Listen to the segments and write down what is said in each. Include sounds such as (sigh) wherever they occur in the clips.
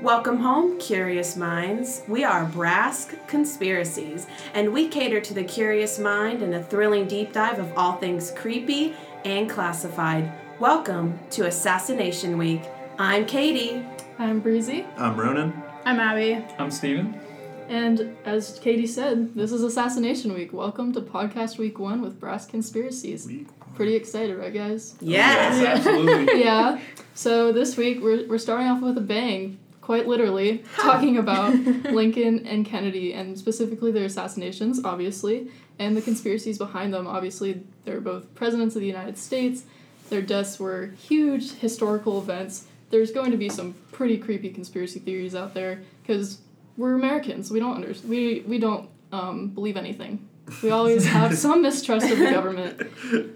Welcome home, curious minds. We are Brask Conspiracies, and we cater to the curious mind in a thrilling deep dive of all things creepy and classified. Welcome to Assassination Week. I'm Katie. I'm Breezy. I'm Ronan. I'm Abbey. I'm Steven. And as Katie said, this is Assassination Week. Welcome to podcast week one with Brask Conspiracies. Week Pretty excited, right, guys? Yes. Yes, absolutely. (laughs) yeah. So this week we're, we're starting off with a bang, quite literally, (laughs) talking about (laughs) Lincoln and Kennedy and specifically their assassinations, obviously, and the conspiracies behind them. Obviously, they're both presidents of the United States. Their deaths were huge historical events. There's going to be some pretty creepy conspiracy theories out there because we're Americans. We don't under, we we don't um, believe anything. We always have (laughs) some mistrust of the government,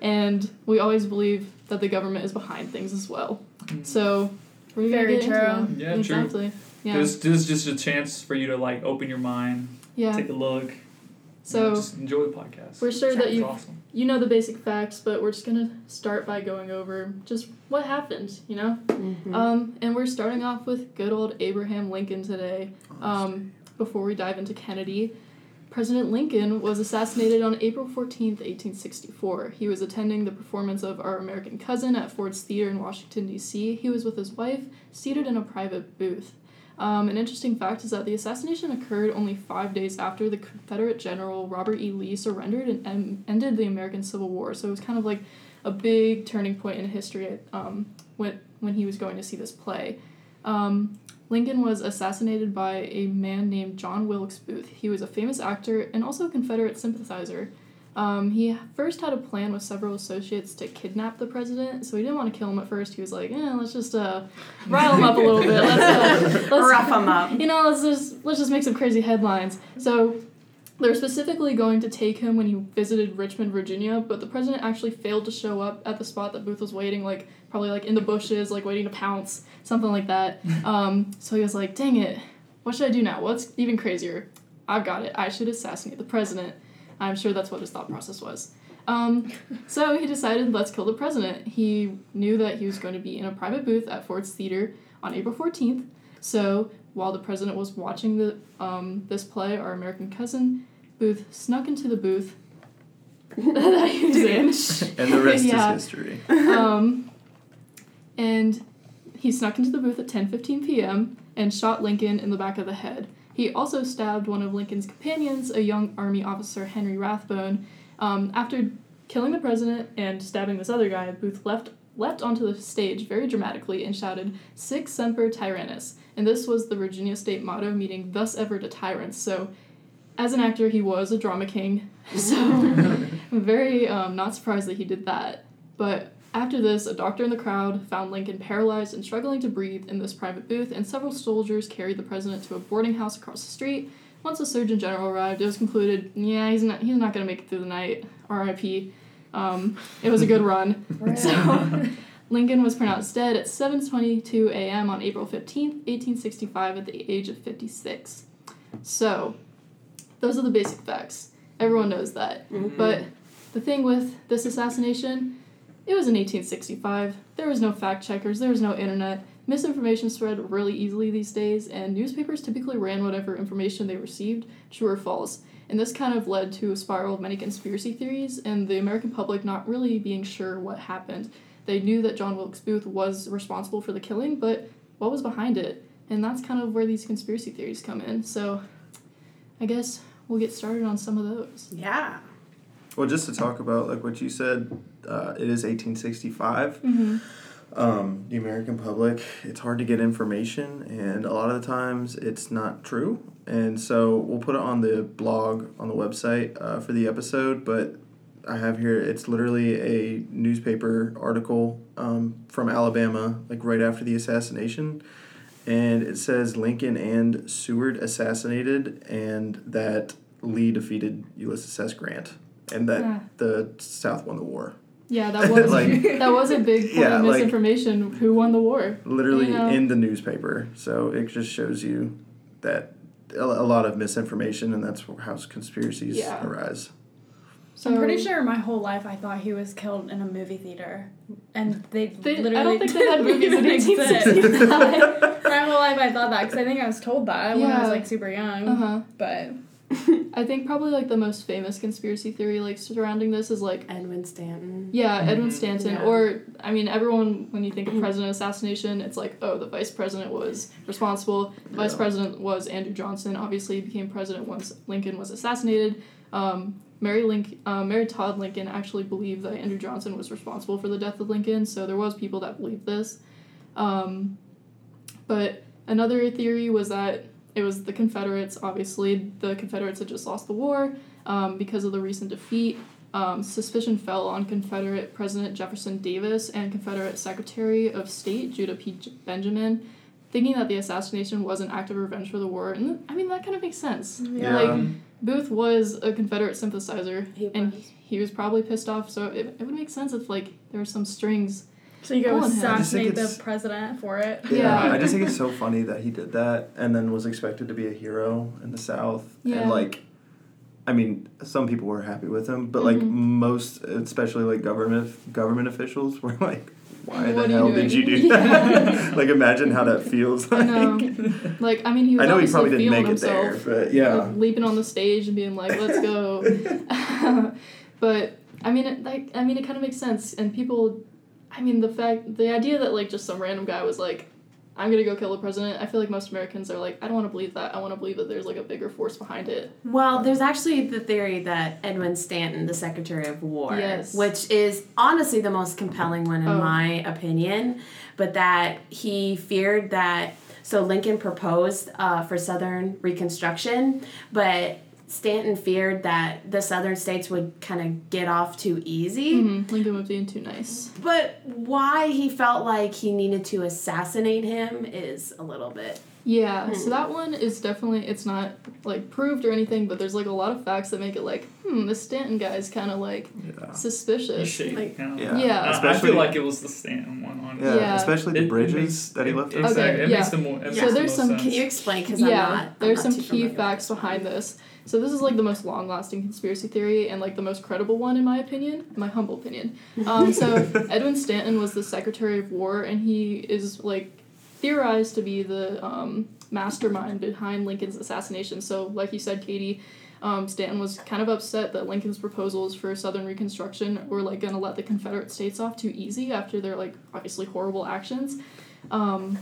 and we always believe that the government is behind things as well. So we're Very true. it. Yeah, true. exactly. Yeah, This, this is just a chance for you to like open your mind, yeah. take a look. you So know, just enjoy the podcast. we're sure that you awesome. you know the basic facts, but we're just gonna start by going over just what happened. You know, Mhm. um, and we're starting off with good old Abraham Lincoln today. Um, before we dive into Kennedy, President Lincoln was assassinated on April 14th, 1864. He was attending the performance of Our American Cousin at Ford's Theater in Washington, D.C. He was with his wife, seated in a private booth. Um, an interesting fact is that the assassination occurred only five days after the Confederate General Robert E. Lee surrendered and em- ended the American Civil War. So it was kind of like a big turning point in history um, when, when he was going to see this play. Um, Lincoln was assassinated by a man named John Wilkes Booth. He was a famous actor and also a Confederate sympathizer. Um, he first had a plan with several associates to kidnap the president, so he didn't want to kill him at first. He was like, "Yeah, let's just uh, rile him up a little bit. Let's, uh, (laughs) let's Rough 'em up. You know, let's just let's just make some crazy headlines." So they're specifically going to take him when he visited Richmond, Virginia, but the president actually failed to show up at the spot that Booth was waiting, like probably like in the bushes, like waiting to pounce, something like that. (laughs) Um, so he was like, "Dang it, what should I do now? What's even crazier? I've got it. I should assassinate the president." I'm sure that's what his thought process was. Um, (laughs) so he decided, let's kill the president. He knew that he was going to be in a private booth at Ford's Theater on April 14th. So while the president was watching the um, this play, Our American Cousin, Booth snuck into the booth (laughs) that he was in. And the rest Yeah. is history. um, and he snuck into the booth at 10:15 p.m. and shot Lincoln in the back of the head. He also stabbed one of Lincoln's companions, a young Army officer, Henry Rathbone. Um, after killing the president and stabbing this other guy, Booth left leapt onto the stage very dramatically and shouted "Sic semper tyrannis," and this was the Virginia state motto, meaning "Thus ever to tyrants." So, as an actor, he was a drama king. (laughs) So, I'm (laughs) very um, not surprised that he did that. But after this, a doctor in the crowd found Lincoln paralyzed and struggling to breathe in this private booth, and several soldiers carried the president to a boarding house across the street. Once the Surgeon General arrived, it was concluded, yeah, he's not he's not gonna make it through the night. R.I.P. Um, it was a good run. (laughs) (laughs) So Lincoln was pronounced dead at 7:22 a.m. on April 15th, 1865, at the age of 56. So, those are the basic facts. Everyone knows that. But the thing with this assassination, it was in 1865. There was no fact checkers, there was no internet. Misinformation spread really easily these days, and newspapers typically ran whatever information they received, true or false. And this kind of led to a spiral of many conspiracy theories, and the American public not really being sure what happened. They knew that John Wilkes Booth was responsible for the killing, but what was behind it? And that's kind of where these conspiracy theories come in. So I guess we'll get started on some of those. Yeah. Well, just to talk about like what you said, uh, it is 1865. Mm-hmm. Um, the American public, it's hard to get information, and a lot of the times it's not true. And so we'll put it on the blog on the website uh, for the episode. But I have here it's literally a newspaper article um, from Alabama, like right after the assassination, and it says Lincoln and Seward assassinated, and that Lee defeated Ulysses S. Grant, and that Yeah. the South won the war. Yeah, that was (laughs) Like- that was a big point Yeah, of like- misinformation. Who won the war? literally You know. in the newspaper. So it just shows you that a a lot of misinformation, and that's how conspiracies Yeah. arise. So I'm pretty sure my whole life I thought he was killed in a movie theater, and they, They, literally. I don't think they (laughs) had movies in didn't exist. 1865. And I'm whole life I thought that because I think I was told that when I was like super young. Uh huh. But (laughs) I think probably like the most famous conspiracy theory like surrounding this is like Edwin Stanton. yeah Edwin Mhm. Stanton Yeah. or I mean everyone when you think of president assassination it's like oh the vice president was responsible the vice Yeah. president was Andrew Johnson obviously he became president once Lincoln was assassinated um, Mary Link uh, Mary Todd Lincoln actually believed that Andrew Johnson was responsible for the death of Lincoln so there was people that believed this um, but another theory was that it was the Confederates. Obviously, the Confederates had just lost the war um, because of the recent defeat. Um, suspicion fell on Confederate President Jefferson Davis and Confederate Secretary of State Judah P. J- Benjamin, thinking that the assassination was an act of revenge for the war. And I mean, that kind of makes sense. Yeah. Like, Booth was a Confederate sympathizer, He and he was probably pissed off. So it, it would make sense if like there were some strings. So you go Pulling him. I just think assassinate the president for it. Yeah. I just think it's so funny that he did that and then was expected to be a hero in the South. Yeah. And like, I mean, some people were happy with him, but like Mhm. most, especially like government government officials, were like, "Why What the are you hell did you doing?" do that?" (laughs) (laughs) like, imagine how that feels. I Like, know. Like I mean, he was I know he probably didn't make it himself. there, but yeah. like, leaping on the stage and being like, "Let's go." (laughs) but I mean, it, like I mean, it kind of makes sense, and people, I mean, the fact, the idea that like just some random guy was like, "I'm gonna go kill the president." I feel like most Americans are like, "I don't want to believe that. I want to believe that there's like a bigger force behind it." Well, there's actually the theory that Edwin Stanton, the Secretary of War, Yes. which is honestly the most compelling one in Oh. my opinion, but that he feared that. So Lincoln proposed uh, for Southern Reconstruction, but Stanton feared that the Southern states would kind of get off too easy. hmm Lincoln was being too nice. But why he felt like he needed to assassinate him is a little bit. Yeah, Hmm. so that one is definitely it's not like proved or anything, but there's like a lot of facts that make it like, hmm, this Stanton guy is kind of like Yeah. Suspicious. shady. Like- you know? Yeah. Yeah. I- I, Especially- feel like it was the Stanton one. Honestly. Yeah, Yeah. especially the It- it bridges makes- that he left. Exactly. Okay, It yeah. makes the more. It So makes the there's some- sense. Can you explain? Because yeah, I'm not. I'm there's not some too key familiar facts with this behind this. So this is like the most long-lasting conspiracy theory and like the most credible one in my opinion, my humble opinion. Um, so (laughs) Edwin Stanton was the Secretary of War, and he is like theorized to be the um, mastermind behind Lincoln's assassination. So, like you said, Katie. Um, Stanton was kind of upset that Lincoln's proposals for Southern Reconstruction were like gonna let the Confederate states off too easy after their like obviously horrible actions. Um,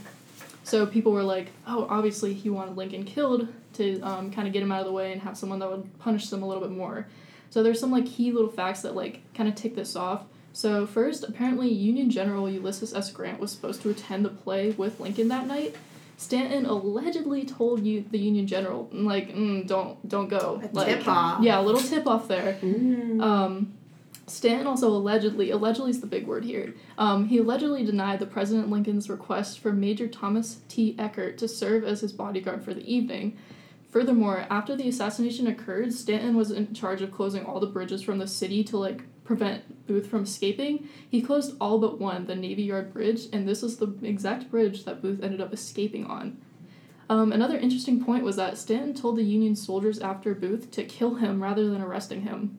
so people were like, oh, obviously he wanted Lincoln killed to um, kind of get him out of the way and have someone that would punish them a little bit more. So there's some like key little facts that like kind of tick this off. So first, apparently Union General Ulysses S. Grant was supposed to attend the play with Lincoln that night. Stanton allegedly told you the Union General like mm, don't don't go A like tip-off. yeah a little tip off there Mm. um, Stanton also allegedly, allegedly is the big word here. Um, he allegedly denied the President Lincoln's request for Major Thomas T. Eckert to serve as his bodyguard for the evening. Furthermore, after the assassination occurred, Stanton was in charge of closing all the bridges from the city to like prevent Booth from escaping. He closed all but one, the Navy Yard Bridge, and this was the exact bridge that Booth ended up escaping on. Um, another interesting point was that Stanton told the Union soldiers after Booth to kill him rather than arresting him.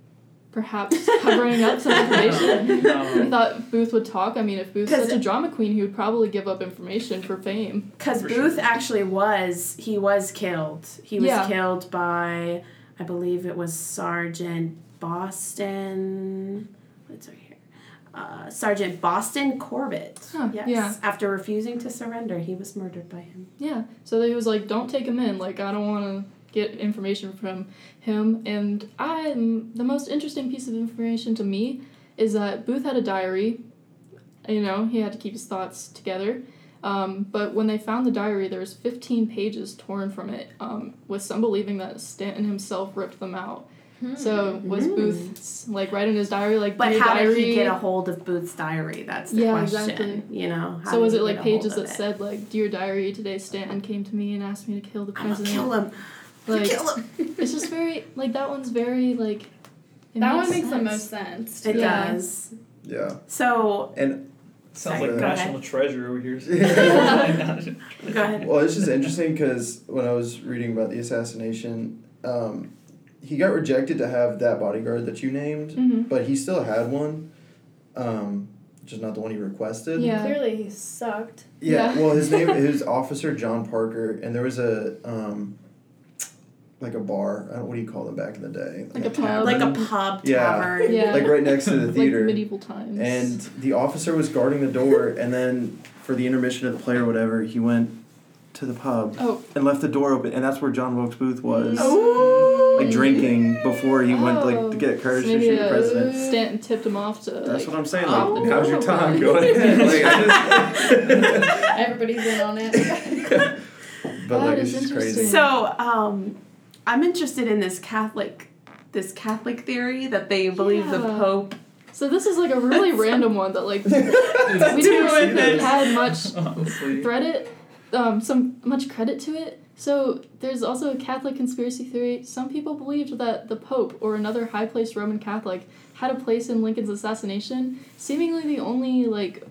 Perhaps covering up some information. He (laughs) No. thought Booth would talk. I mean, if Booth's 'Cause such a drama queen, he would probably give up information for fame. Because Booth sure. actually was, he was killed. He was Yeah. killed by, I believe it was Sergeant Boston. What's right here? Uh, Sergeant Boston Corbett. Huh, yes. yeah. After refusing to surrender, he was murdered by him. Yeah. So he was like, "Don't take him in. Like, I don't want to get information from him." And I'm the most interesting piece of information to me is that Booth had a diary. You know, he had to keep his thoughts together. Um, but when they found the diary, there was 15 pages torn from it, um, with some believing that Stanton himself ripped them out. So was Hmm. Booth like writing his diary like But how diary? did he get a hold of Booth's diary? That's the Yeah, question. exactly. You know. how so was it like get a hold pages that it? said like dear diary today Stanton came to me and asked me to kill the I'm president? kill him. Like kill him. (laughs) it's just very like that one's very like. it that one makes the most sense. It Yeah. does. Yeah. So And Sounds Sorry, like national ahead. treasure over here. (laughs) (laughs) go ahead. Well, it's just interesting because when I was reading about the assassination, um, he got rejected to have that bodyguard that you named, Mhm. but he still had one. Um, just not the one he requested. Yeah. Clearly he sucked. Yeah, Yeah. well, his name his officer John Parker, and there was a um, like a bar. I don't, what do you call them back in the day? Like a pub. tavern. Like a pub Yeah. tavern. Yeah. like right next to the (laughs) like theater. medieval times. and the officer was guarding the door, (laughs) and then for the intermission of the play or whatever, he went to the pub oh, and left the door open, and that's where John Wilkes Booth was. Ooh. Like drinking before he went like Oh. to get courage so to shoot the president. Stanton tipped him off to. That's like, what I'm saying. Oh. Like, how's your time? Oh. Go ahead. like, I (laughs) Everybody's in on it. just, but That like is it's just crazy. interesting. So, um, I'm interested in this Catholic, this Catholic theory that they believe the Pope. So this is like a really (laughs) random one that like we didn't really had much (laughs) Honestly. credit, um, some much credit to it. So there's also a Catholic conspiracy theory. Some people believed that the Pope or another high-placed Roman Catholic had a place in Lincoln's assassination. Seemingly, the only like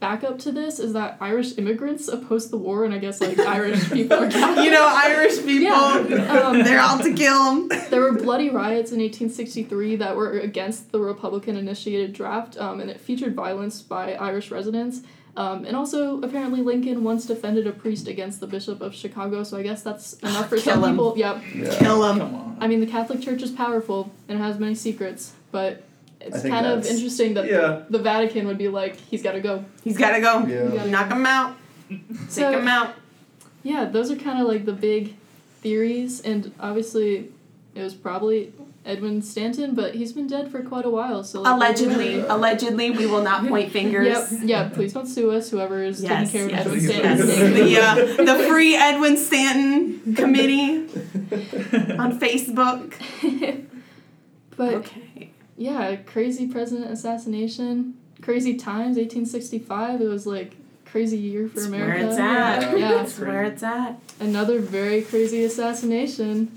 backup to this is that Irish immigrants opposed the war, and I guess like Irish people are Catholic. (laughs) You know, Irish people. Yeah, um, (laughs) They're out to kill them. there were bloody riots in 1863 that were against the Republican initiated draft, um, and it featured violence by Irish residents. Um, and also, apparently, Lincoln once defended a priest against the Bishop of Chicago, so I guess that's (sighs) enough for Kill some him. people. Yep. Yeah. Kill them. I mean, the Catholic Church is powerful and has many secrets, but it's kind of interesting that yeah. the Vatican would be like, he's got to go. He's got to go. Yeah. Yeah. Knock him out. So- Take him out. Yeah, those are kind of like the big theories, and obviously, it was probably Edwin Stanton, but he's been dead for quite a while. So like, Allegedly, allegedly, we will not point (laughs) fingers. Yep. Yeah. Please don't sue us. Whoever is Yes, taking care of yes, Edwin yes. Stanton. The, uh, the free Edwin Stanton committee (laughs) on Facebook. But Okay. Yeah, crazy president assassination, crazy times. 1865. It was like crazy year for America. That's where it's at. Yeah. That's where it's at. Another very crazy assassination.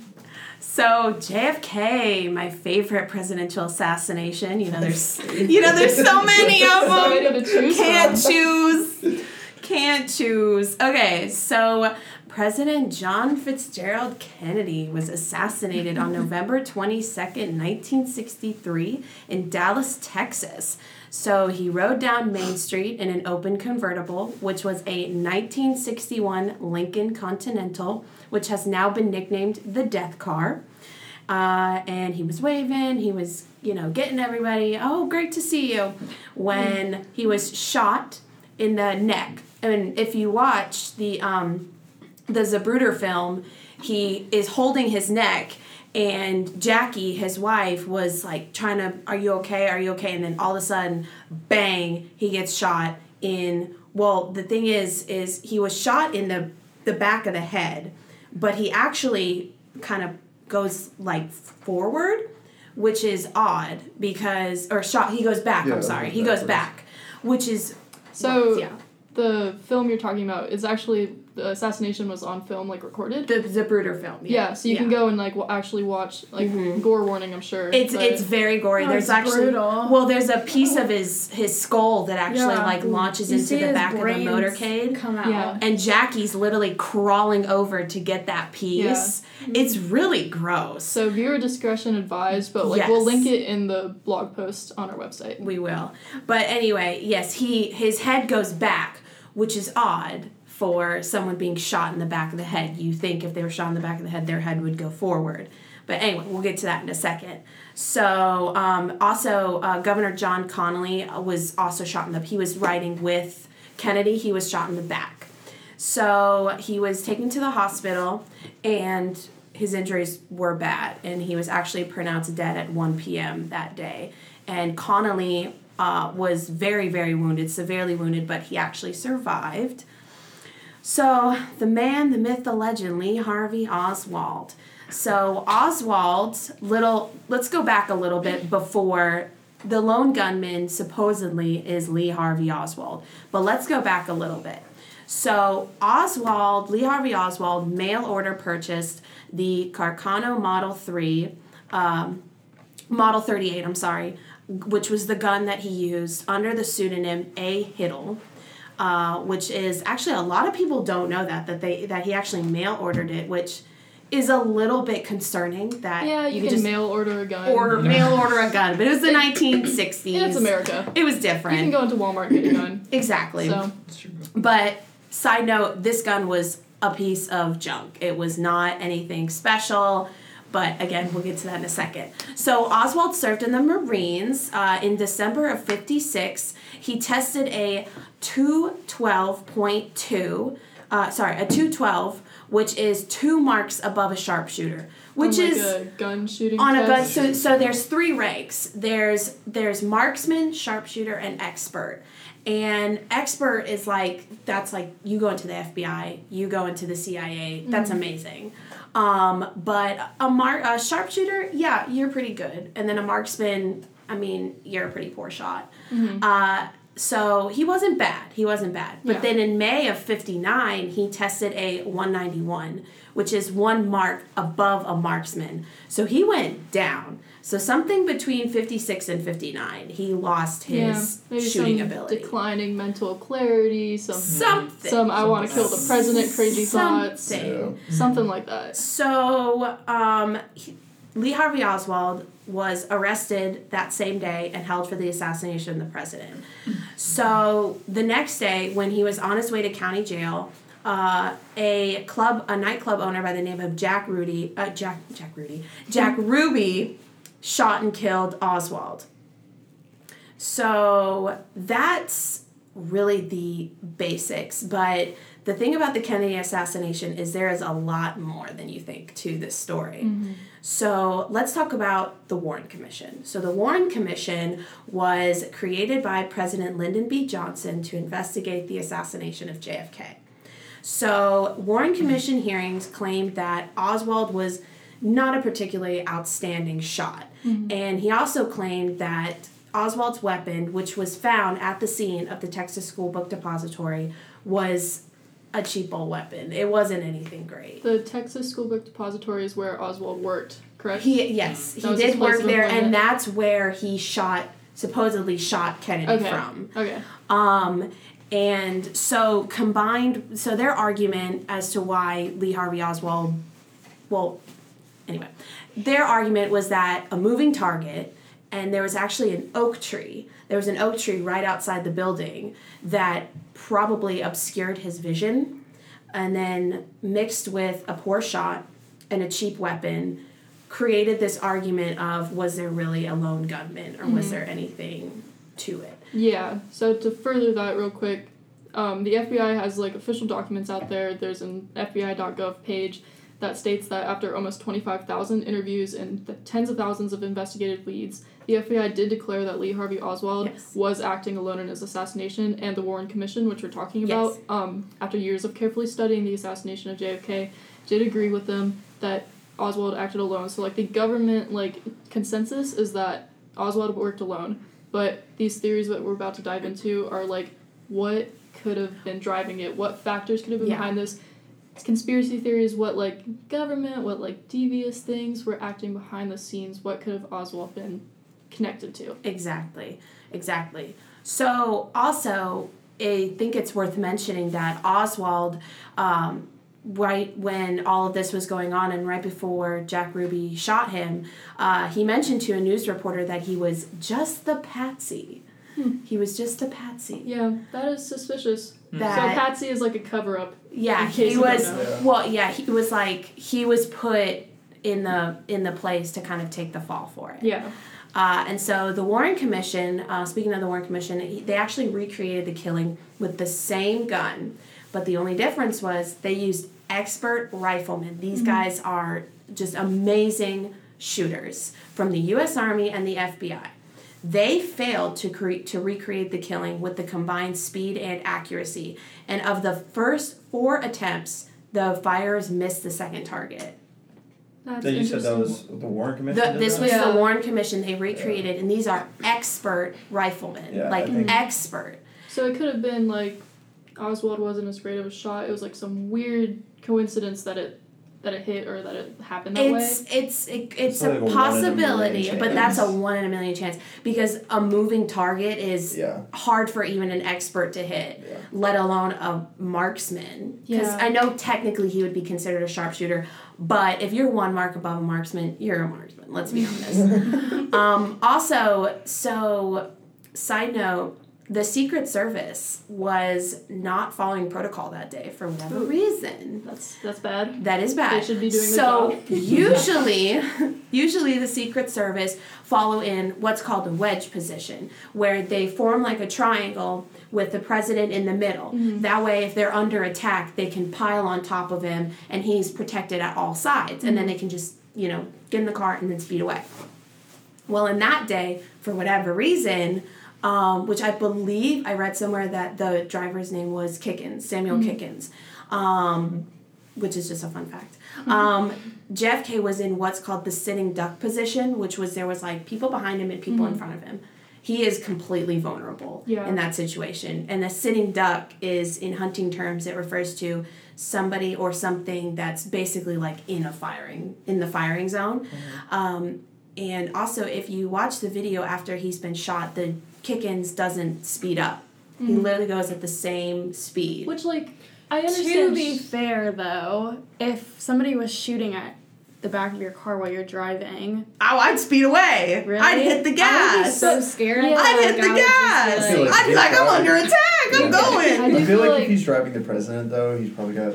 So JFK, my favorite presidential assassination. You know, there's (laughs) you know, there's so many of them. choose Can't from. choose. Can't choose. Okay, so President John Fitzgerald Kennedy was assassinated on (laughs) November 22nd, 1963, in Dallas, Texas. So he rode down Main Street in an open convertible, which was a 1961 Lincoln Continental, which has now been nicknamed the Death Car. Uh, and he was waving, he was, you know, getting everybody, oh, great to see you, when he was shot in the neck. And if you watch the um, the Zapruder film, he is holding his neck, and Jackie, his wife, was like trying to, "Are you okay? Are you okay?" And then all of a sudden, bang! He gets shot in. Well, the thing is, is he was shot in the the back of the head, but he actually kind of goes like forward, which is odd because or shot. He goes back. Yeah, I'm sorry. He goes back, which is So yeah. the film you're talking about is actually the assassination was on film, like recorded. The Zapruder film. yeah, so you can go and like w- actually watch like Mhm. gore warning. I'm sure. It's but- it's very gory. Oh, there's it's actually brutal. well, there's a piece of his his skull that actually Yeah. like launches You into the back of the motorcade. Come out. Yeah. And Jackie's literally crawling over to get that piece. It's really gross. so viewer discretion advised, but like we'll link it in the blog post on our website. We will. But anyway, yes, he his head goes back, which is odd for someone being shot in the back of the head. You think if they were shot in the back of the head, their head would go forward. But anyway, we'll get to that in a second. So, um, also, uh, Governor John Connolly was also shot in the. He was riding with Kennedy. He was shot in the back. So he was taken to the hospital, and his injuries were bad, and he was actually pronounced dead at 1 p.m. that day. And Connolly uh, was very, very wounded, severely wounded, but he actually survived. So the man, the myth, the legend, Lee Harvey Oswald. So Oswald, little. Let's go back a little bit before the lone gunman supposedly is Lee Harvey Oswald. But let's go back a little bit. So Oswald, Lee Harvey Oswald, mail order purchased the Carcano Model Three, um, Model Thirty Eight. I'm sorry, which was the gun that he used under the pseudonym A. Hidell. Uh, which is actually a lot of people don't know that that they that he actually mail ordered it, which is a little bit concerning that Yeah, you, could can just mail order a gun. or (laughs) mail order a gun, but it was the 1960s. yeah, it's America. It was different. You can go into Walmart and get a gun. Exactly. So But side note, this gun was a piece of junk. It was not anything special. But again, we'll get to that in a second. So Oswald served in the Marines. Uh, in December of '56, he tested a 212.2. Uh, sorry, a 212, which is two marks above a sharpshooter, which like, is a gun shooting. on a gun so, so there's three ranks. There's there's marksman sharpshooter and expert. And expert is like that's like you go into the fbi you go into the cia that's amazing. Um, but a mark a sharpshooter yeah you're pretty good. And then a marksman i mean you're a pretty poor shot. Uh, so he wasn't bad. He wasn't bad. But Yeah. then in may of 59 he tested a 191 which is one mark above a marksman. So he went down. So something between 56 and 59 he lost yeah, his maybe shooting some ability. declining mental clarity, some something. some I want to kill the president crazy thoughts, Something. something like that. So, um, he- Lee Harvey Oswald was arrested that same day and held for the assassination of the president. So, the next day, when he was on his way to county jail, uh, a club, a nightclub owner by the name of Jack Rudy, uh, Jack, Jack Rudy, Jack Ruby, shot and killed Oswald. So that's really the basics. But the thing about the Kennedy assassination is there is a lot more than you think to this story. Mm-hmm. So let's talk about the Warren Commission. So the Warren Commission was created by President Lyndon B. Johnson to investigate the assassination of JFK. So Warren Commission mm-hmm. hearings claimed that Oswald was not a particularly outstanding shot. Mm-hmm. And he also claimed that Oswald's weapon, which was found at the scene of the Texas School Book Depository, was a cheap old weapon. It wasn't anything great. The Texas School Book Depository is where Oswald worked, correct? He yes, he That was his did work there, and employment. that's where he shot supposedly shot Kennedy okay. from. Okay. Um, and so combined, so their argument as to why Lee Harvey Oswald, well, anyway, their argument was that a moving target, and there was actually an oak tree. There was an oak tree right outside the building that probably obscured his vision, and then mixed with a poor shot and a cheap weapon, created this argument of was there really a lone gunman or was there anything to it? Yeah. So to further that real quick, um, the FBI has like official documents out there. There's an FBI.gov page that states that after almost 25,000 interviews and tens of thousands of investigative leads, the FBI did declare that Lee Harvey Oswald Yes. was acting alone in his assassination, and the Warren Commission, which we're talking about, Yes. um, after years of carefully studying the assassination of JFK, did agree with them that Oswald acted alone. So like the government like consensus is that Oswald worked alone, but these theories that we're about to dive into are like what could have been driving it, what factors could have been Yeah. behind this. Conspiracy theories, what like government, what like devious things were acting behind the scenes, what could have Oswald been connected to? Exactly, exactly. So, also, I think it's worth mentioning that Oswald, um, right when all of this was going on and right before Jack Ruby shot him, uh, he mentioned to a news reporter that he was just the patsy. He was just a patsy. Yeah, that is suspicious. That so Patsy is like a cover up. yeah, he was. know. Well, yeah, he was like he was put in the in the place to kind of take the fall for it. Yeah. Uh, and so the Warren Commission, uh, speaking of the Warren Commission, they actually recreated the killing with the same gun, but the only difference was they used expert riflemen. These guys are just amazing shooters from the U.S. Army and the FBI. They failed to create to recreate the killing with the combined speed and accuracy. And of the first four attempts, the fires missed the second target. That's That you said that interesting. was the Warren Commission. The, this that? was Yeah. the Warren Commission. They recreated, and these are expert riflemen, Yeah, like think- expert. So it could have been like Oswald wasn't as great of a shot. It was like some weird coincidence that it that it hit or that it happened that way. It's it's it, it's It's a a one in a possibility, but that's a one in a million chance because a moving target is Yeah. hard for even an expert to hit, Yeah. let alone a marksman. Because Yeah. I know technically he would be considered a sharpshooter, but if you're one mark above a marksman, you're a marksman. Let's be honest. (laughs) um, also, so side note. The Secret Service was not following protocol that day for whatever Ooh. reason. That's that's bad. That is bad. They should be doing so (laughs) usually, usually the Secret Service follow in what's called a wedge position, where they form like a triangle with the president in the middle. Mm-hmm. That way, if they're under attack, they can pile on top of him, and he's protected at all sides, and then Mm-hmm. they can just you know get in the car and then speed away. Well, in that day, for whatever reason, um, which I believe I read somewhere that the driver's name was Kickens, Samuel Kickens, um, which is just a fun fact. Um, JFK was in what's called the sitting duck position, which was there was like people behind him and people in front of him. He is completely vulnerable Yeah. in that situation. And a sitting duck is, in hunting terms, it refers to somebody or something that's basically like in a firing, in the firing zone. Um, and also, if you watch the video after he's been shot, the Kickens doesn't speed up. He mm-hmm. literally goes at the same speed. Which like I understand. To be fair, though, if somebody was shooting at the back of your car while you're driving, Oh, I'd speed away. really, I'd hit the I would be gas. so scared. Yeah. I'd hit the I would just gas. like I'd be like, I'm under attack. I'm going. I I feel feel like, like- if he's driving the president, though, he's probably got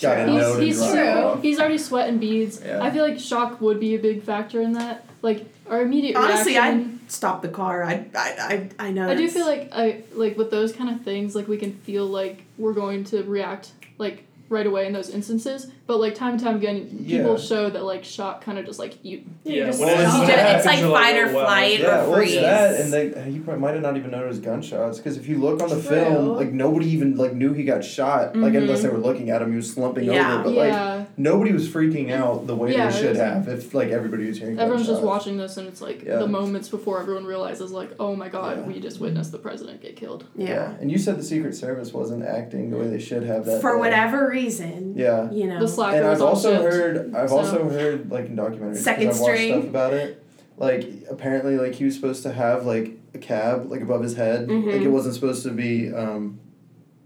got to True. know he's, he's true. he's already sweating beads. Yeah. I feel like shock would be a big factor in that. Like our immediate Honestly, reaction. I'd stop the car. I, I, I, I know. I do feel like I like with those kind of things, like we can feel like we're going to react like right away in those instances. But like time and time again, people Yeah. show that like shock kind of just like you. Yeah, just Well, it's, you when ju- it it's like fight or wow. flight. Yeah, well, it's freeze. that, and they, he probably might have not even noticed gunshots because if you look on the True. film, like nobody even like knew he got shot, like Mhm. unless they were looking at him, he was slumping Yeah. over, but like nobody was freaking out the way Yeah, they should was- have if like everybody was hearing. everyone's just watching this, and it's like Yeah. the moments before everyone realizes like, oh my god, Yeah. we just witnessed the president get killed. Yeah. and you said the Secret Service wasn't acting the way they should have that For day. whatever reason. Yeah. You know. The slacker and I've also shift. heard I've so- also heard like in documentaries 'cause Second I've watched string. stuff about it. Like apparently like he was supposed to have like a cab like above his head. Like Mhm. it wasn't supposed to be um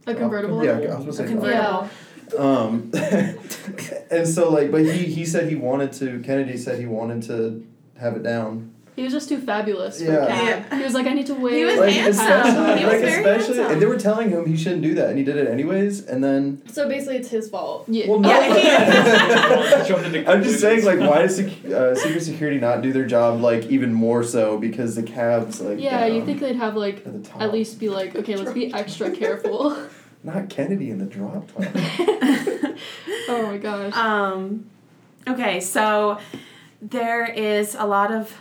A convertible. Yeah, I was A gonna say convertible. Yeah. um (laughs) and so like but he he said he wanted to Kennedy said he wanted to have it down. He was just too fabulous for Yeah. a cab. He was like, I need to wait. He was like handsome. especially He was like very especially handsome. and they were telling him he shouldn't do that and he did it anyways and then So basically, it's his fault. Yeah. well no Yeah, (laughs) Jumped into I'm just saying, like, why does sec- uh, Secret Security not do their job, like, even more so because the cabs, like, Yeah, you down think they'd have like at the top. at least be like, okay, let's be extra careful. (laughs) not Kennedy in the drop plane. (laughs) oh my gosh. Um, okay, so there is a lot of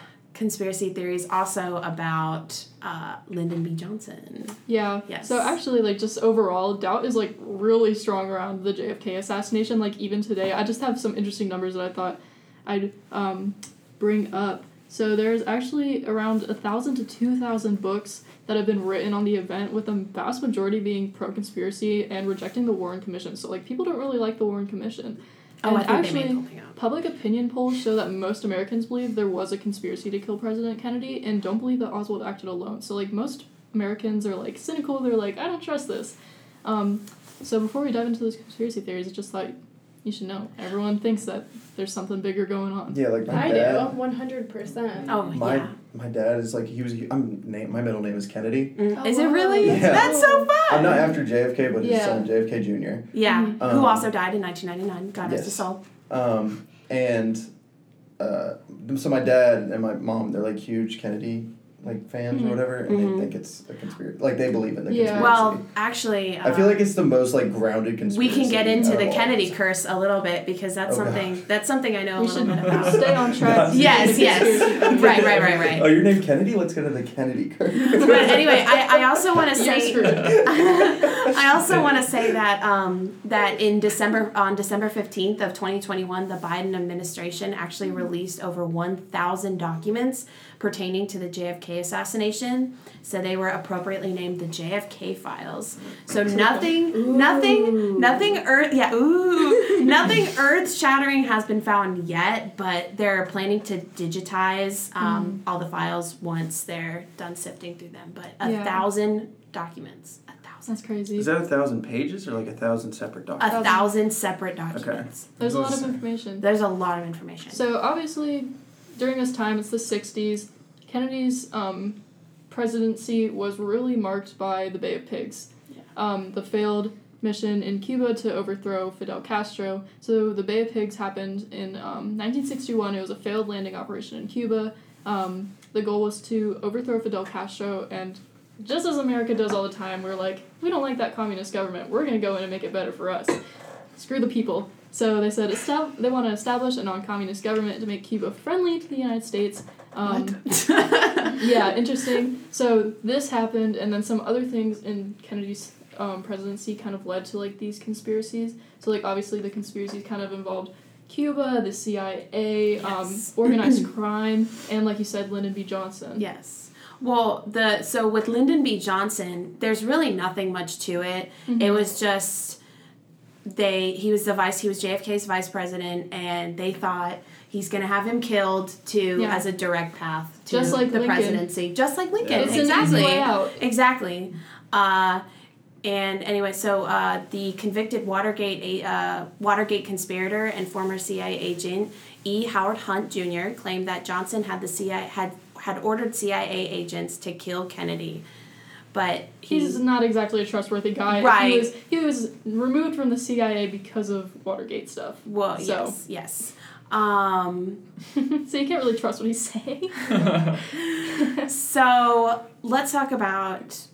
conspiracy theories also about uh, Lyndon B. Johnson. Yeah. Yes. So actually, like, just overall, doubt is like really strong around the JFK assassination. Like even today, I just have some interesting numbers that I thought I'd um, bring up. So there's actually around a thousand to two thousand books that have been written on the event, with the vast majority being pro conspiracy and rejecting the Warren Commission. So like people don't really like the Warren Commission. Oh, And actually. Public opinion polls show that most Americans believe there was a conspiracy to kill President Kennedy and don't believe that Oswald acted alone. So, like, most Americans are, like, cynical. They're like, I don't trust this. Um, so, before we dive into those conspiracy theories, I just thought you should know. Everyone thinks that there's something bigger going on. Yeah, like my I dad. do, one hundred percent. Oh, My yeah. my dad is like he was. I'm name. My middle name is Kennedy. Mm, Oh, is it really? Yeah. That's so fun. I'm not after JFK, but his Yeah. son JFK Jr. Yeah, Mhm. who Um, also died in 1999. God rest yes. his soul. Um, and uh, so my dad and my mom, they're like huge Kennedy like fans or whatever, and they think it's a conspiracy. Like they believe in the Yeah. conspiracy. Well, actually, uh, I feel like it's the most like grounded conspiracy. we conspiracy. can get into out the of all. Kennedy curse a little bit because that's Oh, something that's something I know a We little should bit about. stay on track. Yes, yes. (laughs) right, right, right, right. Oh, your name Kennedy? Let's go to the Kennedy curse. But anyway, I, I also want to You're say screwed. (laughs) I also want to say that um, that in December on December fifteenth of twenty twenty one, the Biden administration actually released over one thousand documents pertaining to the JFK assassination. So they were appropriately named the JFK files. So nothing, nothing, nothing earth, yeah, ooh, (laughs) nothing earth shattering has been found yet. But they're planning to digitize um, all the files once they're done sifting through them. But a Yeah. thousand documents. That's crazy. Is that a thousand pages or like a thousand separate documents? a thousand separate documents. There's a lot of information. There's a lot of information. So obviously, during this time, it's the '60s. Kennedy's um, presidency was really marked by the Bay of Pigs, Yeah. um, the failed mission in Cuba to overthrow Fidel Castro. So the Bay of Pigs happened in um, 1961. It was a failed landing operation in Cuba. Um, the goal was to overthrow Fidel Castro, and just as America does all the time, we're like, we don't like that communist government. We're gonna go in and make it better for us. Screw the people. So they said estab- they want to establish a non-communist government to make Cuba friendly to the United States. Um, (laughs) yeah, interesting. So this happened, and then some other things in Kennedy's um, presidency kind of led to like these conspiracies. So like obviously the conspiracies kind of involved Cuba, the CIA, Yes. um, organized (clears throat) crime, and like you said, Lyndon B. Johnson. yes. Well, the so with Lyndon B. Johnson, there's really nothing much to it. It was just they he was the vice he was JFK's vice president and they thought he's going to have him killed to Yeah. as a direct path to Just like the Lincoln. presidency just like Lincoln It's exactly an easy way out. Exactly. Uh, and anyway, so uh, the convicted Watergate uh, Watergate conspirator and former CIA agent E. Howard Hunt Jr. claimed that Johnson had the CIA had had ordered CIA agents to kill Kennedy, but he, He's not exactly a trustworthy guy. Right. He was he was removed from the CIA because of Watergate stuff. well so. yes yes. Um, (laughs) so you can't really trust what he's saying. (laughs) So let's talk about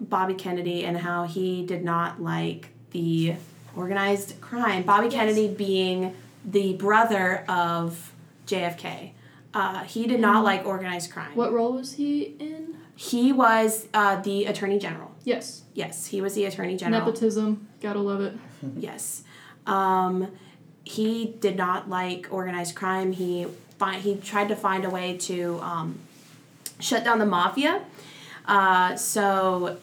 Bobby Kennedy and how he did not like the organized crime. Bobby Yes. Kennedy being the brother of JFK. Uh, he did not like organized crime. What role was he in? He was uh, the attorney general. Yes. Yes, he was the attorney general. Nepotism. Gotta love it. (laughs) Yes. Um, he did not like organized crime. He find, he tried to find a way to um, shut down the mafia. Uh, so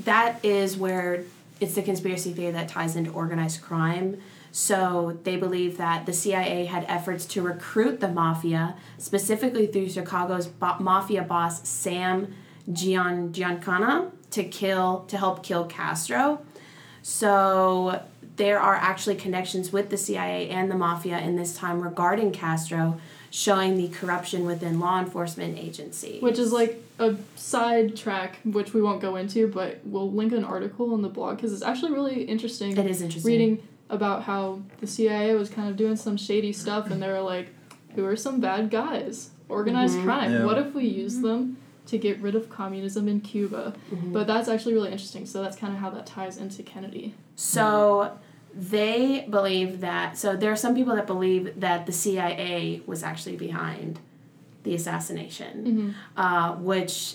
that is where it's the conspiracy theory that ties into organized crime. So they believe that the CIA had efforts to recruit the mafia, specifically through Chicago's bo- mafia boss Sam Gian Giancana, to kill to help kill Castro. So there are actually connections with the CIA and the mafia in this time regarding Castro, showing the corruption within law enforcement agencies. Which is like a side track, which we won't go into, but we'll link an article on the blog because it's actually really interesting. it is interesting. reading about how the CIA was kind of doing some shady stuff, and they were like, "Who are some bad guys? Organized Mhm. crime. Yeah. What if we use them to get rid of communism in Cuba?" Mhm. But that's actually really interesting. So that's kind of how that ties into Kennedy. So they believe that. So there are some people that believe that the CIA was actually behind the assassination, Mm-hmm. uh, which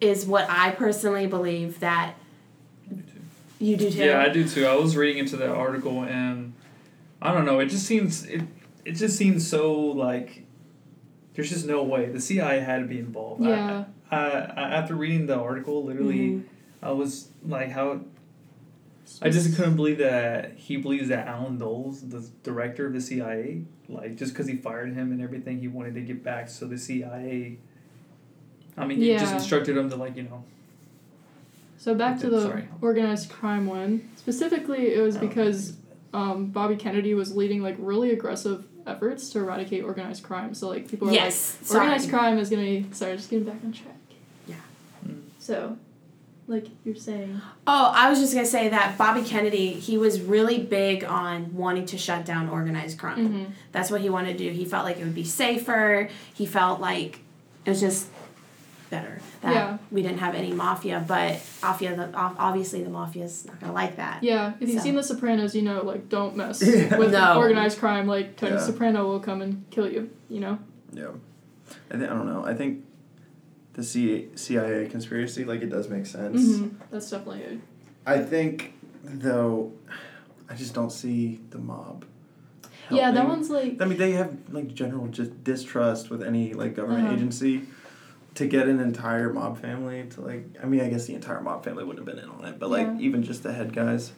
is what I personally believe that you do too. Yeah, I do too. I was reading into that article and I don't know. It just seems it. It just seems so like there's just no way the CIA had to be involved. Yeah. I, I, after reading the article, literally, Mhm. I was like, how. I just couldn't believe that he believes that Allen Dulles, the director of the CIA, like just because he fired him and everything, he wanted to get back. So the CIA. I mean, he just instructed him to like you know. So back to the sorry. organized crime one. Specifically, it was because um, Bobby Kennedy was leading like really aggressive efforts to eradicate organized crime. So like people are Yes. like, sorry. organized crime is gonna be. Sorry, just getting back on track. Yeah. Mm. So, like you're saying. Oh, I was just gonna say that Bobby Kennedy, he was really big on wanting to shut down organized crime. Mm-hmm. That's what he wanted to do. He felt like it would be safer. He felt like it was just better that Yeah. we didn't have any mafia. But mafia, the obviously the mafia's not gonna like that. Yeah, if you've seen The Sopranos, you know like don't mess (laughs) Yeah. with No. organized crime. Like Tony Yeah. Soprano will come and kill you. You know. Yeah. I think I don't know. I think the C- CIA conspiracy like it does make sense. Mm-hmm. That's definitely a I think though, I just don't see the mob. Yeah, that one's like I mean, they have like general just distrust with any like government Uh-huh. agency. To get an entire mob family to like, I mean, I guess the entire mob family wouldn't have been in on it, but like Yeah. even just the head guys,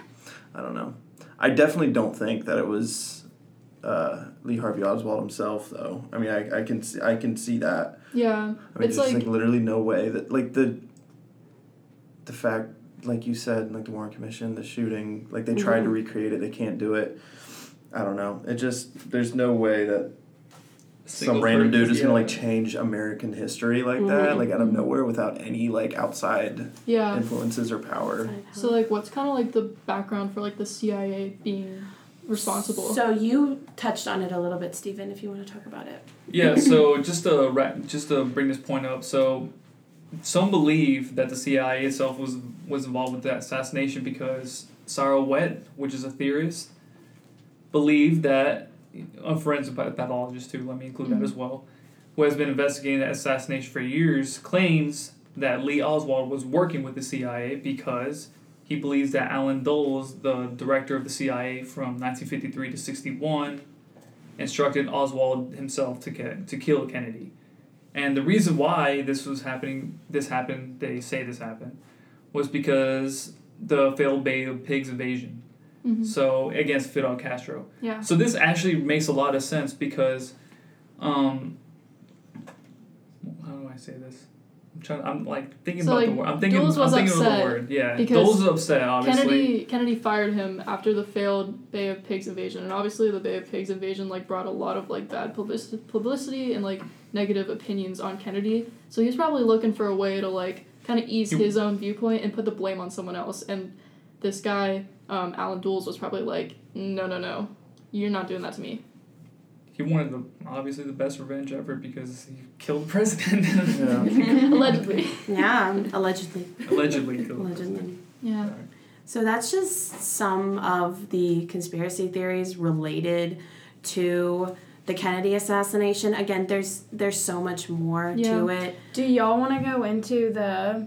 I don't know. I definitely don't think that it was uh, Lee Harvey Oswald himself, though. I mean, I, I can see, I can see that. yeah. I mean, it's there's like, like, literally no way that like the the fact like you said like the Warren Commission the shooting like they tried to Mm-hmm. Mhm. recreate it they can't do it I don't know it just there's no way that some random dude person, is gonna like change American history like that Mhm. like out of nowhere without any like outside Mm-hmm. yeah. influences or power So like, what's kind of like the background for like the CIA being responsible? So you touched on it a little bit, Steven. If you want to talk about it. Yeah, (laughs) so just to wrap, just to bring this point up, so some believe that the CIA itself was was involved with that assassination because Sarah Wett, which is a theorist, believed that a forensic pathologist too. Let me include that Mhm. as well, who has been investigating that assassination for years, claims that Lee Oswald was working with the CIA because he believes that Allen Dulles, the director of the CIA from 1953 to 61, instructed Oswald himself to get to kill Kennedy. And the reason why this was happening, this happened, they say this happened, was because the failed Bay of Pigs invasion. Mhm. So against Fidel Castro. Yeah. So this actually makes a lot of sense because, um, how do I say this? I'm trying. I'm like thinking So, about the word. I'm thinking. Dulles I'm was thinking of the word. Yeah, because Dulles was upset. Obviously. Kennedy Kennedy fired him after the failed Bay of Pigs invasion, and obviously the Bay of Pigs invasion like brought a lot of like bad publicity, publicity and like negative opinions on Kennedy. So he was probably looking for a way to like kind of ease He- his own viewpoint and put the blame on someone else. And this guy, um, Allen Dulles, was probably like, no, no, no, you're not doing that to me. He wanted the obviously the best revenge ever because he killed the president. (laughs) yeah Allegedly. Yeah, allegedly. Allegedly killed. Allegedly. Yeah. So that's just some of the conspiracy theories related to the Kennedy assassination. Again, there's there's so much more to it. Do y'all want to go into the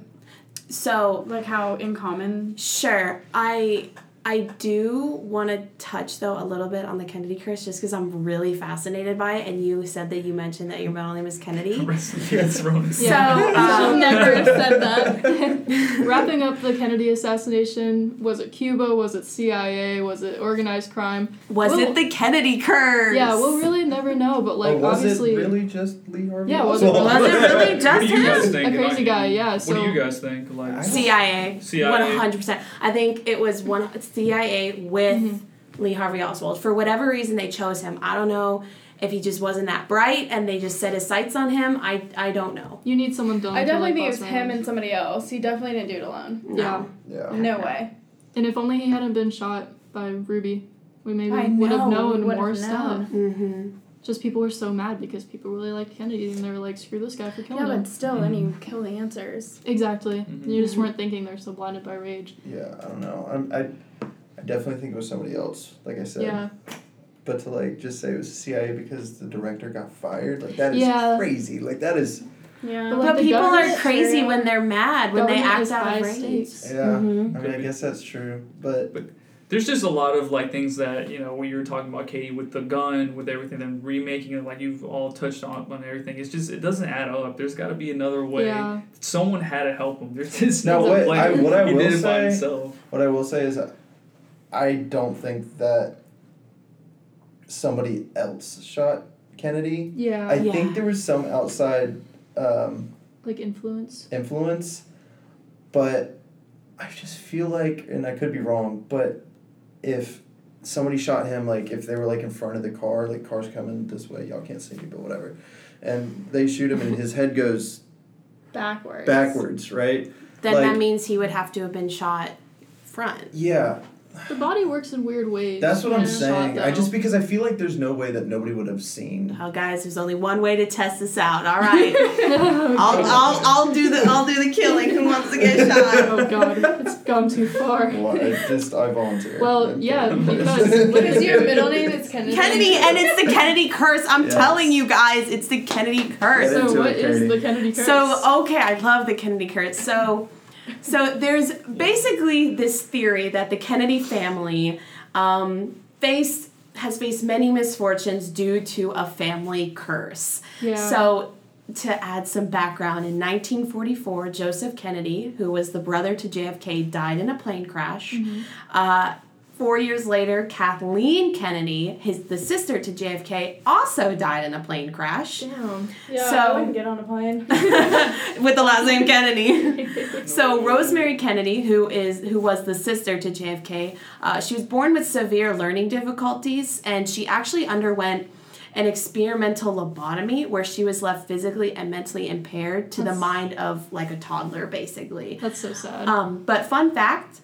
So like how in common? Sure. I I do want to touch though a little bit on the Kennedy curse just because I'm really fascinated by it. And you said that you mentioned that your middle name is Kennedy. (laughs) Rest in peace, (laughs) Ronan. So, (laughs) Yeah. um, never have said that. Wrapping up the Kennedy assassination, was it Cuba? Was it CIA? Was it organized crime? Was Well- it the Kennedy curse? Yeah, we'll really never know, but like oh, was obviously it really just Lee Harvey Yeah, was it- Was it really just do him? think? A crazy Like, guy, yeah, So What do you guys think? Like, CIA. CIA. One hundred percent. I think it was one CIA with Mhm. Lee Harvey Oswald. For whatever reason they chose him. I don't know if he just wasn't that bright and they just set his sights on him. I I don't know. you need someone done. I to, definitely like, think it was boss him and somebody else. He definitely didn't do it alone. No. Yeah. yeah No way. And if only he hadn't been shot by Ruby, we maybe I would have know, we known would more have stuff. known. Mm-hmm. Just people were so mad because people really liked Kennedy and they were like, "Screw this guy for killing Yeah, him." but still, then you kill the answers. Exactly. Mhm. You just weren't thinking. They're so blinded by rage. yeah I don't know I'm, I I definitely think it was somebody else like I said Yeah. But to like just say it was CIA because the director got fired, like that is Yeah. crazy. Like that is Yeah. But, like, But the people are crazy when they're mad, when they act out of rage. stakes. yeah. Mhm. I mean, I guess that's true, but there's just a lot of like things that you know when you were talking about Katie with the gun, with everything, and remaking it like you've all touched on on everything. It's just it doesn't add up. There's got to be another way. Yeah. Someone had to help him. (laughs) There's just no what way. I- what I he will did it by say- what I will say is, I don't think that somebody else shot Kennedy. Yeah. I Yeah. think there was some outside um, like influence. influence, but I just feel like, and I could be wrong, but if somebody shot him, like if they were like in front of the car, like cars coming this way, y'all can't see me, but whatever, and they shoot him and his head goes Backwards. backwards, right? Then Like- that means he would have to have been shot front. Yeah, The body works in weird ways. that's what I'm saying. shot, I just because I feel like there's no way that nobody would have seen. Oh, guys, there's only one way to test this out. All right, (laughs) I'll, I'll, I'll do the I'll do the killing. Who wants to get shot? (laughs) oh god, it's gone too far. Well, I just I volunteer. Well, I'm yeah, kidding. because- (laughs) Because your middle name is Kennedy. Kennedy, and it's the Kennedy curse. I'm Yes. telling you guys, it's the Kennedy curse. Get So into what it, is the Kennedy curse? So okay, I love the Kennedy curse. So So there's basically this theory that the Kennedy family um, faced has faced many misfortunes due to a family curse. Yeah. So to add some background, in 1944, Joseph Kennedy, who was the brother to JFK, died in a plane crash. Uh, Four years later, Kathleen Kennedy, his the sister to JFK, also died in a plane crash Damn. Yeah, So- I wouldn't get on a plane. (laughs) with the last name (laughs) Kennedy. (laughs) so Rosemary Kennedy, who is who was the sister to JFK, uh, she was born with severe learning difficulties, and she actually underwent an experimental lobotomy where she was left physically and mentally impaired to the mind of like a toddler, basically. That's so sad. Um, but fun fact.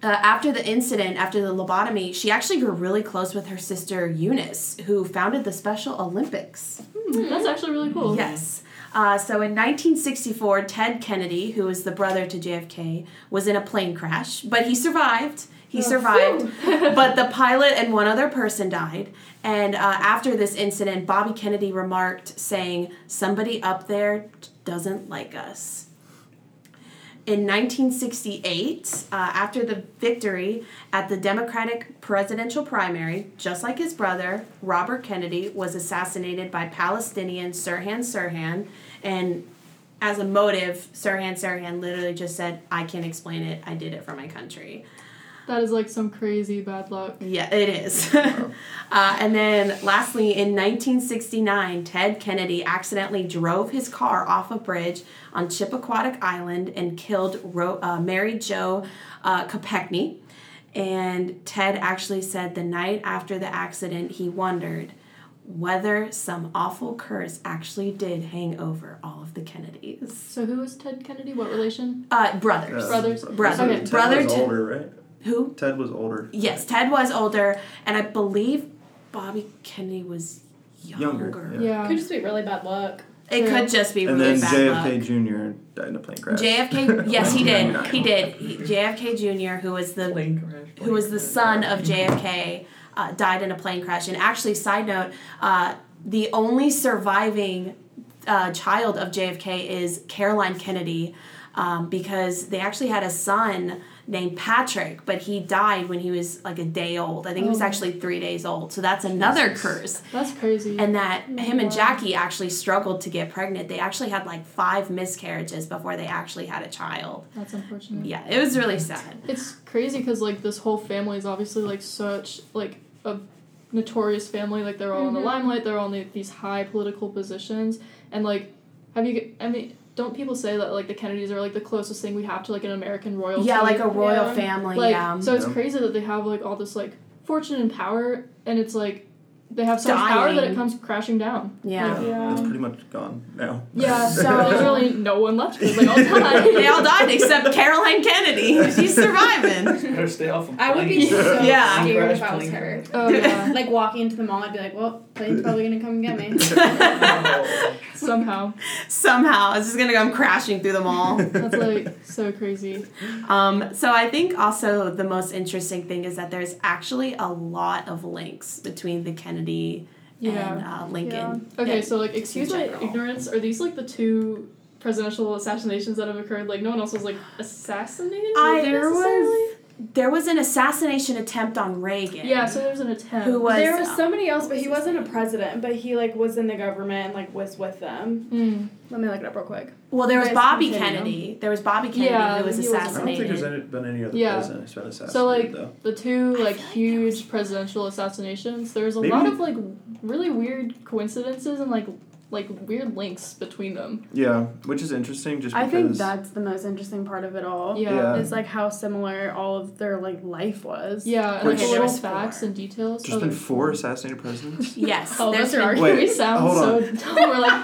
Uh, after the incident, after the lobotomy, she actually grew really close with her sister Eunice, who founded the Special Olympics. That's actually really cool. Yes. Uh, so in 1964, Ted Kennedy, who was the brother to JFK, was in a plane crash, but he survived. He survived, (laughs) but the pilot and one other person died. And uh, after this incident, Bobby Kennedy remarked, saying, Somebody up there doesn't like us. In 1968, uh, after the victory at the Democratic presidential primary, just like his brother, Robert Kennedy was assassinated by Palestinian Sirhan Sirhan. And as a motive, Sirhan Sirhan literally just said, I can't explain it. I did it for my country. That is like some crazy bad luck. Yeah, it is. (laughs) uh, and then lastly, in 1969, Ted Kennedy accidentally drove his car off a bridge on Chappaquiddick Island and killed Ro- uh, Mary Jo uh, Kopechne. And Ted actually said the night after the accident, he wondered whether some awful curse actually did hang over all of the Kennedys. So who was Ted Kennedy? What relation? Uh, brothers. Uh, Brothers. Brother. Okay. Brother was older, right? Who? Ted was older. Yes, Ted was older, and I believe Bobby Kennedy was younger. Younger, yeah. Yeah. Could just be really bad luck. It Yeah. could just be And really then bad JFK luck. Jr. died in a plane crash. JFK, (laughs) yes, he did. He did. He, JFK Jr., who was the Plane crash. who was the son of JFK, uh, died in a plane crash. And actually, side note, uh, the only surviving uh, child of JFK is Caroline Kennedy, um, because they actually had a son named Patrick, but he died when he was like a day old. I think he was Oh. actually three days old. So that's another curse. That's crazy. And that him and Jackie actually struggled to get pregnant. They actually had like five miscarriages before they actually had a child. That's unfortunate. Yeah, it was really sad. It's crazy because like this whole family is obviously like such like a notorious family. Like they're all in the Mhm. limelight. They're all in the, these high political positions. And like, have you? I mean, don't people say that like the Kennedys are like the closest thing we have to like an American royalty? Yeah, like a royal family. Like, yeah. so it's Yeah. crazy that they have like all this like fortune and power, and it's like they have so much power that it comes crashing down. yeah. Like, Yeah. It's pretty much gone now. yeah. (laughs) So there's really no one left because they all died. (laughs) they all died except Caroline Kennedy. She's surviving. Better stay off of I would be so Yeah. scared if Crash I was plane her. Oh (laughs) yeah. Like walking into the mall, I'd be like, "Well, plane's probably gonna come and get me." Somehow. Somehow, it's just gonna come crashing through the mall. That's like so crazy. Um, so I think also the most interesting thing is that there's actually a lot of links between the Kennedy and Yeah. uh, Lincoln. Okay, And- so like excuse my ignorance, are these like the two presidential assassinations that have occurred? Like no one else was like assassinated? I- necessarily? There was an assassination attempt on Reagan. Yeah, so there was an attempt. Who was there was somebody else, but he his wasn't a president. But he like was in the government and like was with them. Mm. Let me look it up real quick. Well, there was Bobby continue. Kennedy. There was Bobby Kennedy Yeah, who was assassinated. was- I I don't think there's been any other Yeah. president who's been assassinated So like though. the two like feel like huge presidential assassinations, there's a Maybe- lot of like really weird coincidences and like like weird links between them. Yeah, which is interesting just I because think that's the most interesting part of it all. Yeah. Yeah. Is like how similar all of their like life was. Yeah, and Which- like there little was facts four. and details. there's Oh, been four assassinated presidents. (laughs) Yes, Oh, there's that's been, right. Wait, we sound hold so dumb. We're like,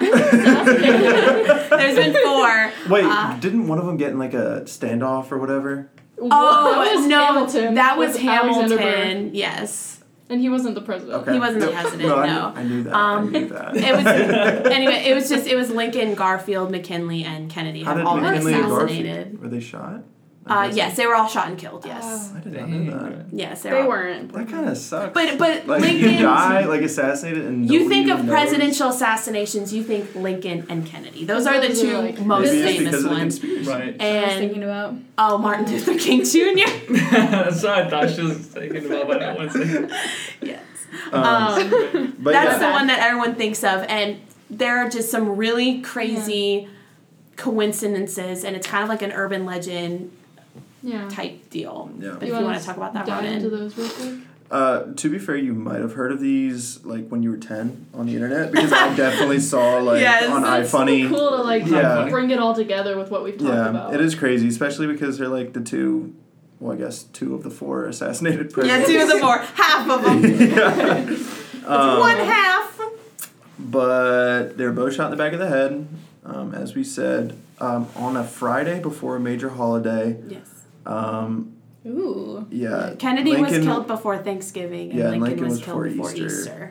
there's been four. Wait, Uh, didn't one of them get in like a standoff or whatever? Oh that was no, Hamilton. that was with Hamilton. Yes, and he wasn't the president. Okay. He wasn't the president, No, I, knew, I knew that. Um, I knew that. (laughs) it was (laughs) anyway. It was just it was Lincoln, Garfield, McKinley, and Kennedy How have did all been McKinley and assassinated. Were they shot? Uh, yes, they were all shot and killed. Yes, I did not know that. yes, they, They all. weren't. That kind of sucks. But but like Lincoln. you die, like assassinated, and You nobody think of even knows. presidential assassinations, you think Lincoln and Kennedy. Those are the Those are, two like, most Maybe it's famous of the ones. conspiracy. Right. I was And thinking about. oh, Martin Luther King Jr. (laughs) That's what I thought she was thinking about, but I didn't want to say. yes. Um, Um, but That's yeah, the one that everyone thinks of, and there are just some really crazy coincidences, and it's kind of like an urban legend Yeah. type deal. Yeah. If you, want to talk about that, dive into those real quick. Uh, to be fair, you might have heard of these like when you were ten on the internet because I definitely saw (laughs) like Yes, on It's iFunny. so cool to like Yeah. bring it all together with what we've talked yeah, about. it is crazy, especially because they're like the two, well, I guess two of the four assassinated presidents. Yeah, two of the four, half of them, (laughs) yeah. (laughs) Um, one half. but they're both shot in the back of the head, um, as we said, um, on a Friday before a major holiday. Yes. Um, Ooh. yeah, Kennedy was killed before Thanksgiving, and Yeah, Lincoln, Lincoln was, was killed before Easter. Easter.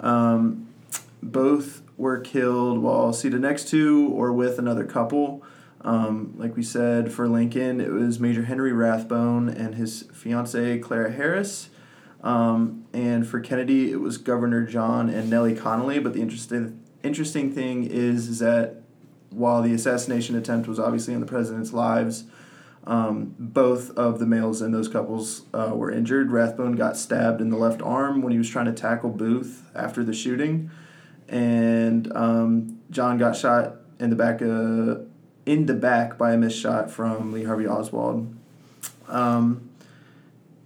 Um, both were killed while see the next two or with another couple. Um, like we said, for Lincoln, it was Major Henry Rathbone and his fiancee Clara Harris. Um, and for Kennedy, it was Governor John and Nellie Connolly. But the interesting interesting thing is, is that while the assassination attempt was obviously on the president's lives, um, both of the males in those couples uh, were injured. Rathbone got stabbed in the left arm when he was trying to tackle Booth after the shooting, and um, John got shot in the back uh, in the back by a missed shot from Lee Harvey Oswald. Um,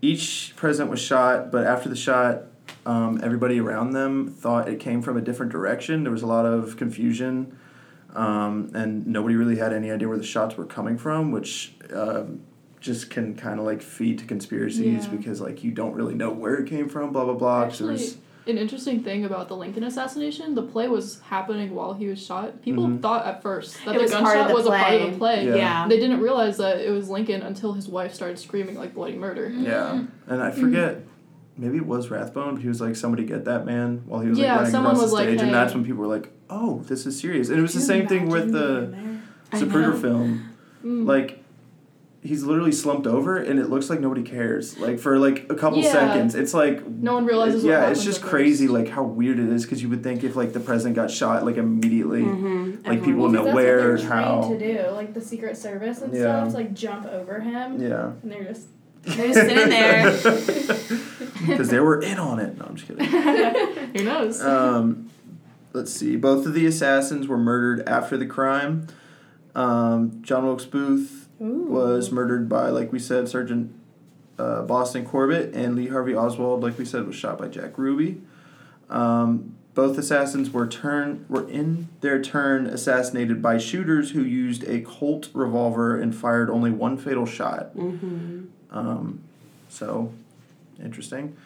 each president was shot, but after the shot, um, everybody around them thought it came from a different direction. There was a lot of confusion um, and nobody really had any idea where the shots were coming from, which um, just can kind of like feed to conspiracies Yeah. because like you don't really know where it came from, blah blah blah. there Actually, was- an interesting thing about the Lincoln assassination, the play was happening while he was shot. People Mhm. thought at first that It the was gunshot of the was a part of the play. Yeah. Yeah. They didn't realize that it was Lincoln until his wife started screaming like bloody murder. yeah, and I forget. Maybe it was Rathbone, but he was like, "Somebody get that man!" While he was like Yeah, running someone across was the like, stage, and that's when people were like, "Oh, this is serious." And it was the same thing with the I Zapruder know. film. Mm. Like, he's literally slumped over, and it looks like nobody cares. Like for like a couple Yeah. seconds, it's like no one realizes what yeah, it's just crazy, first. like how weird it is. Because you would think if like the president got shot, like immediately, Mhm. like people Everyone- know Because where, that's what they're how. to do, like the Secret Service and Yeah. stuff, to, like jump over him, Yeah, and they're just. They're just sitting there. (laughs) because they were in on it. No, I'm just kidding. (laughs) Who knows? Um, let's see. Both of the assassins were murdered after the crime. Um, John Wilkes Booth Ooh. was murdered by, like we said, Sergeant uh, Boston Corbett, and Lee Harvey Oswald, like we said, was shot by Jack Ruby. Um, both assassins were turn were in their turn assassinated by shooters who used a Colt revolver and fired only one fatal shot. Mm-hmm. Um, so, interesting.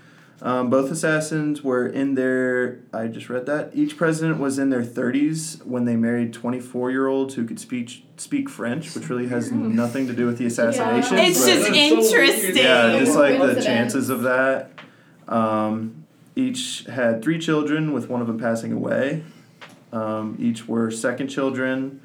Um, both assassins were in their. I just read that each president was in their thirties when they married twenty-four-year-olds who could speak speak French, which really has nothing to do with the assassinations. It's just That's so interesting. yeah, just like the chances of that. Um, each had three children, with one of them passing away. Um, each were second children.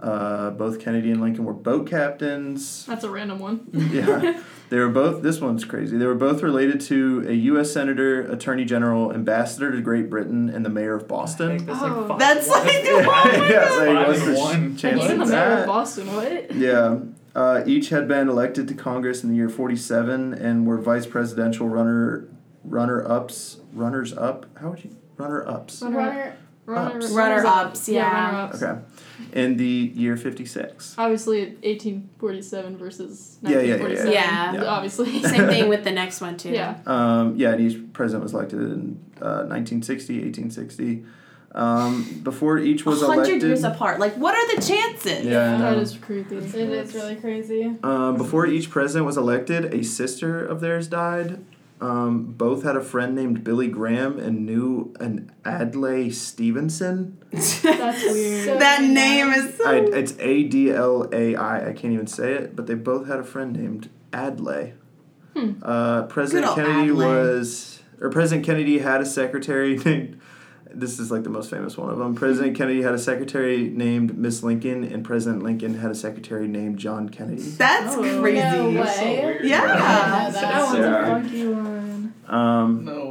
Uh, both Kennedy and Lincoln were boat captains. That's a random one. Yeah. (laughs) They were both, this one's crazy. They were both related to a U.S. Senator, Attorney General, Ambassador to Great Britain, and the Mayor of Boston. that's Oh. like (laughs) five That's one. like- yeah, Oh yeah, like, what's the one. chance even of the mayor of? Boston, what? Yeah. Uh, each had been elected to Congress in the year 47 and were vice presidential runner runner ups runners up how would you runner ups Runner- Runner. Runner, Ups. Runner-ups, yeah. runner-ups. okay in the year 56 Obviously, 1847 versus Yeah, yeah, yeah, yeah. 1947. Yeah. Yeah. Obviously. (laughs) Same thing with the next one too. Yeah. um, yeah and each president was elected in uh, 1960 1860 um, before each was A hundred elected years apart. Like, what are the chances? Yeah, I That know. is creepy. It is really crazy. Um, before each president was elected, a sister of theirs died. Um, both had a friend named Billy Graham and knew an Adlai Stevenson. That's (laughs) weird. So- that name is so. I, it's A D L A I. I can't even say it, but they both had a friend named Adlai. Hmm. Uh, President Good old Kennedy Adlai. was, or President Kennedy had a secretary (laughs) named this is like the most famous one of them. President Kennedy had a secretary named Miss Lincoln, and President Lincoln had a secretary named John Kennedy. That's Oh, crazy. no That's so weird. Yeah. Yeah, That one's Yeah. a funky one. Um, No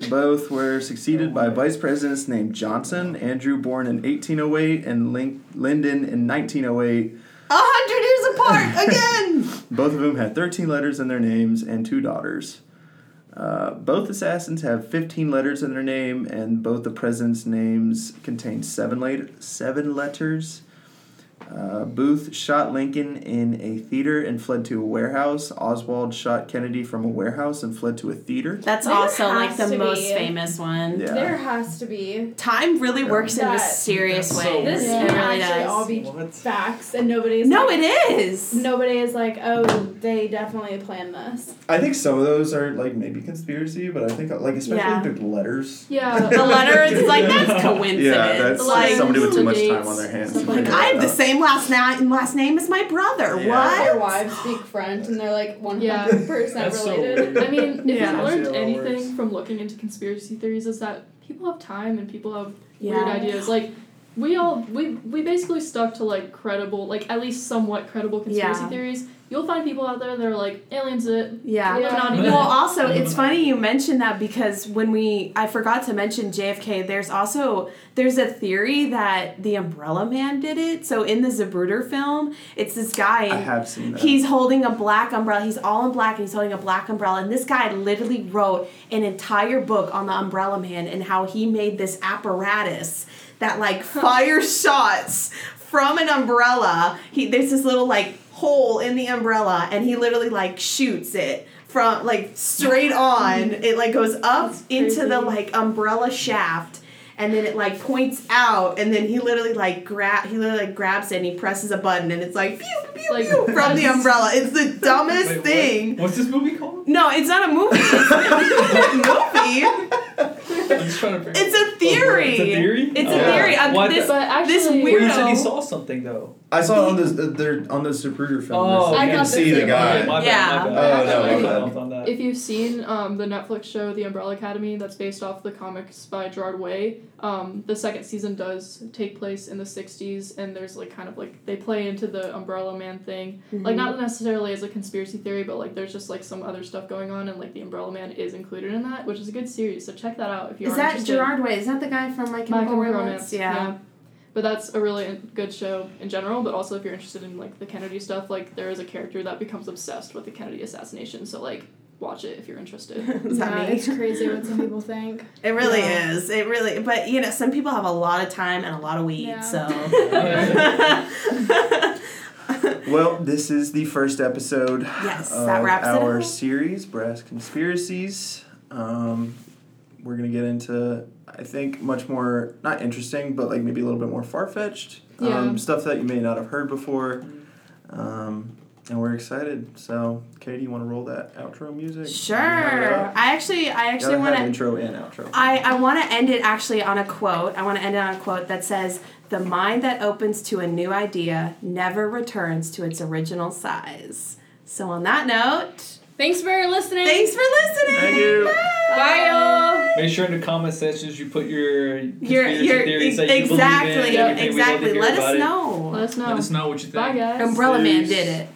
way. both were succeeded by vice presidents named Johnson, Andrew born in 1808, and Lin- Lyndon in 1908. A hundred years apart again. (laughs) Both of whom had 13 letters in their names and two daughters. Uh, both assassins have 15 letters in their name, and both the president's names contain seven, seven letters. Uh, Booth shot Lincoln in a theater and fled to a warehouse. Oswald shot Kennedy from a warehouse and fled to a theater. That's There also like has the to most be. famous one. Yeah. There has to be. Time really works in That- mysterious That's so ways. This weird. It can really actually does. all be What? facts, and nobody's no, like, it is. Nobody is like, oh, they definitely planned this. I think some of those are like maybe conspiracy, but I think like especially Yeah. the letters. Yeah. (laughs) The letters is like that's coincidence. Yeah, that's like somebody with too much time on their hands. like I have the out. Same last name last name as my brother. Yeah. Their What? wives speak French, and they're like hundred percent That's so related. I mean, if Yeah. you've learned That's how it anything works. from looking into conspiracy theories, is that people have time and people have weird ideas. Like we all we we basically stuck to like credible, like at least somewhat credible conspiracy Yeah. theories. You'll find people out there that are like aliens it. Yeah. Yeah. Well, (laughs) also, it's funny you mentioned that because when we, I forgot to mention JFK. There's also there's a theory that the Umbrella Man did it. So in the Zapruder film, it's this guy. I have seen that. He's holding a black umbrella. He's all in black and he's holding a black umbrella. And this guy literally wrote an entire book on the umbrella man and how he made this apparatus that like (laughs) fires shots from an umbrella. He there's this little like hole in the umbrella and he literally like shoots it from like straight (laughs) on. It like goes up into the like umbrella shaft and then it like points out and then he literally like grab he literally like grabs it and he presses a button and it's like pew pew Like, pew from the umbrella. It's the (laughs) dumbest Wait, what? thing. What's this movie called? No, it's not a movie. It's not a movie. (laughs) I'm just trying to figure. It's a theory. It's a theory. It's a Oh. theory. Um, What this, the- But actually, this Well, weird- you said he saw something though. I saw it on this. (laughs) Uh, they're on the Zapruder film. Oh, I you can see the the guy. My bad, Yeah. my bad. Oh, no, I my got bad. off on that. If you've seen um, the Netflix show The Umbrella Academy, that's based off the comics by Gerard Way, um, the second season does take place in the 60s, and there's like kind of like they play into the Umbrella Man thing. Like, not necessarily as a conspiracy theory, but like there's just like some other stuff going on, and like the Umbrella Man is included in that, which is a good series, so check that out if you are. Is that interested. Gerard Way? Is that the guy from My My Chemical Chemical Romance? Romance. Yeah. But that's a really good show in general, but also if you're interested in like the Kennedy stuff, like there is a character that becomes obsessed with the Kennedy assassination, so like watch it if you're interested. (laughs) Is that yeah, me? it's crazy what some people (laughs) think. It really Yeah. is. It really, but you know, some people have a lot of time and a lot of weed, Yeah. so. (laughs) Well, this is the first episode Yes, of that wraps it our up. series, Brask Conspiracies. Um, we're gonna get into, I think, much more not interesting, but like maybe a little bit more far fetched Yeah. um, stuff that you may not have heard before. Um, and we're excited. So, Katie, you want to roll that outro music? Sure. Wrap it up? I actually, I actually want to. intro and outro. I, I want to end it actually on a quote. I want to end it on a quote that says, The mind that opens to a new idea never returns to its original size. So, on that note, Thanks for listening. thanks for listening. Thank you. Bye, y'all. Make sure in the comment sections you put your Your, conspiracy your, theories that you exactly, believe in. everything. We'd love to exactly. Let about us it. know. Let us know. Let us know what you think. Bye guys. Umbrella Man did it.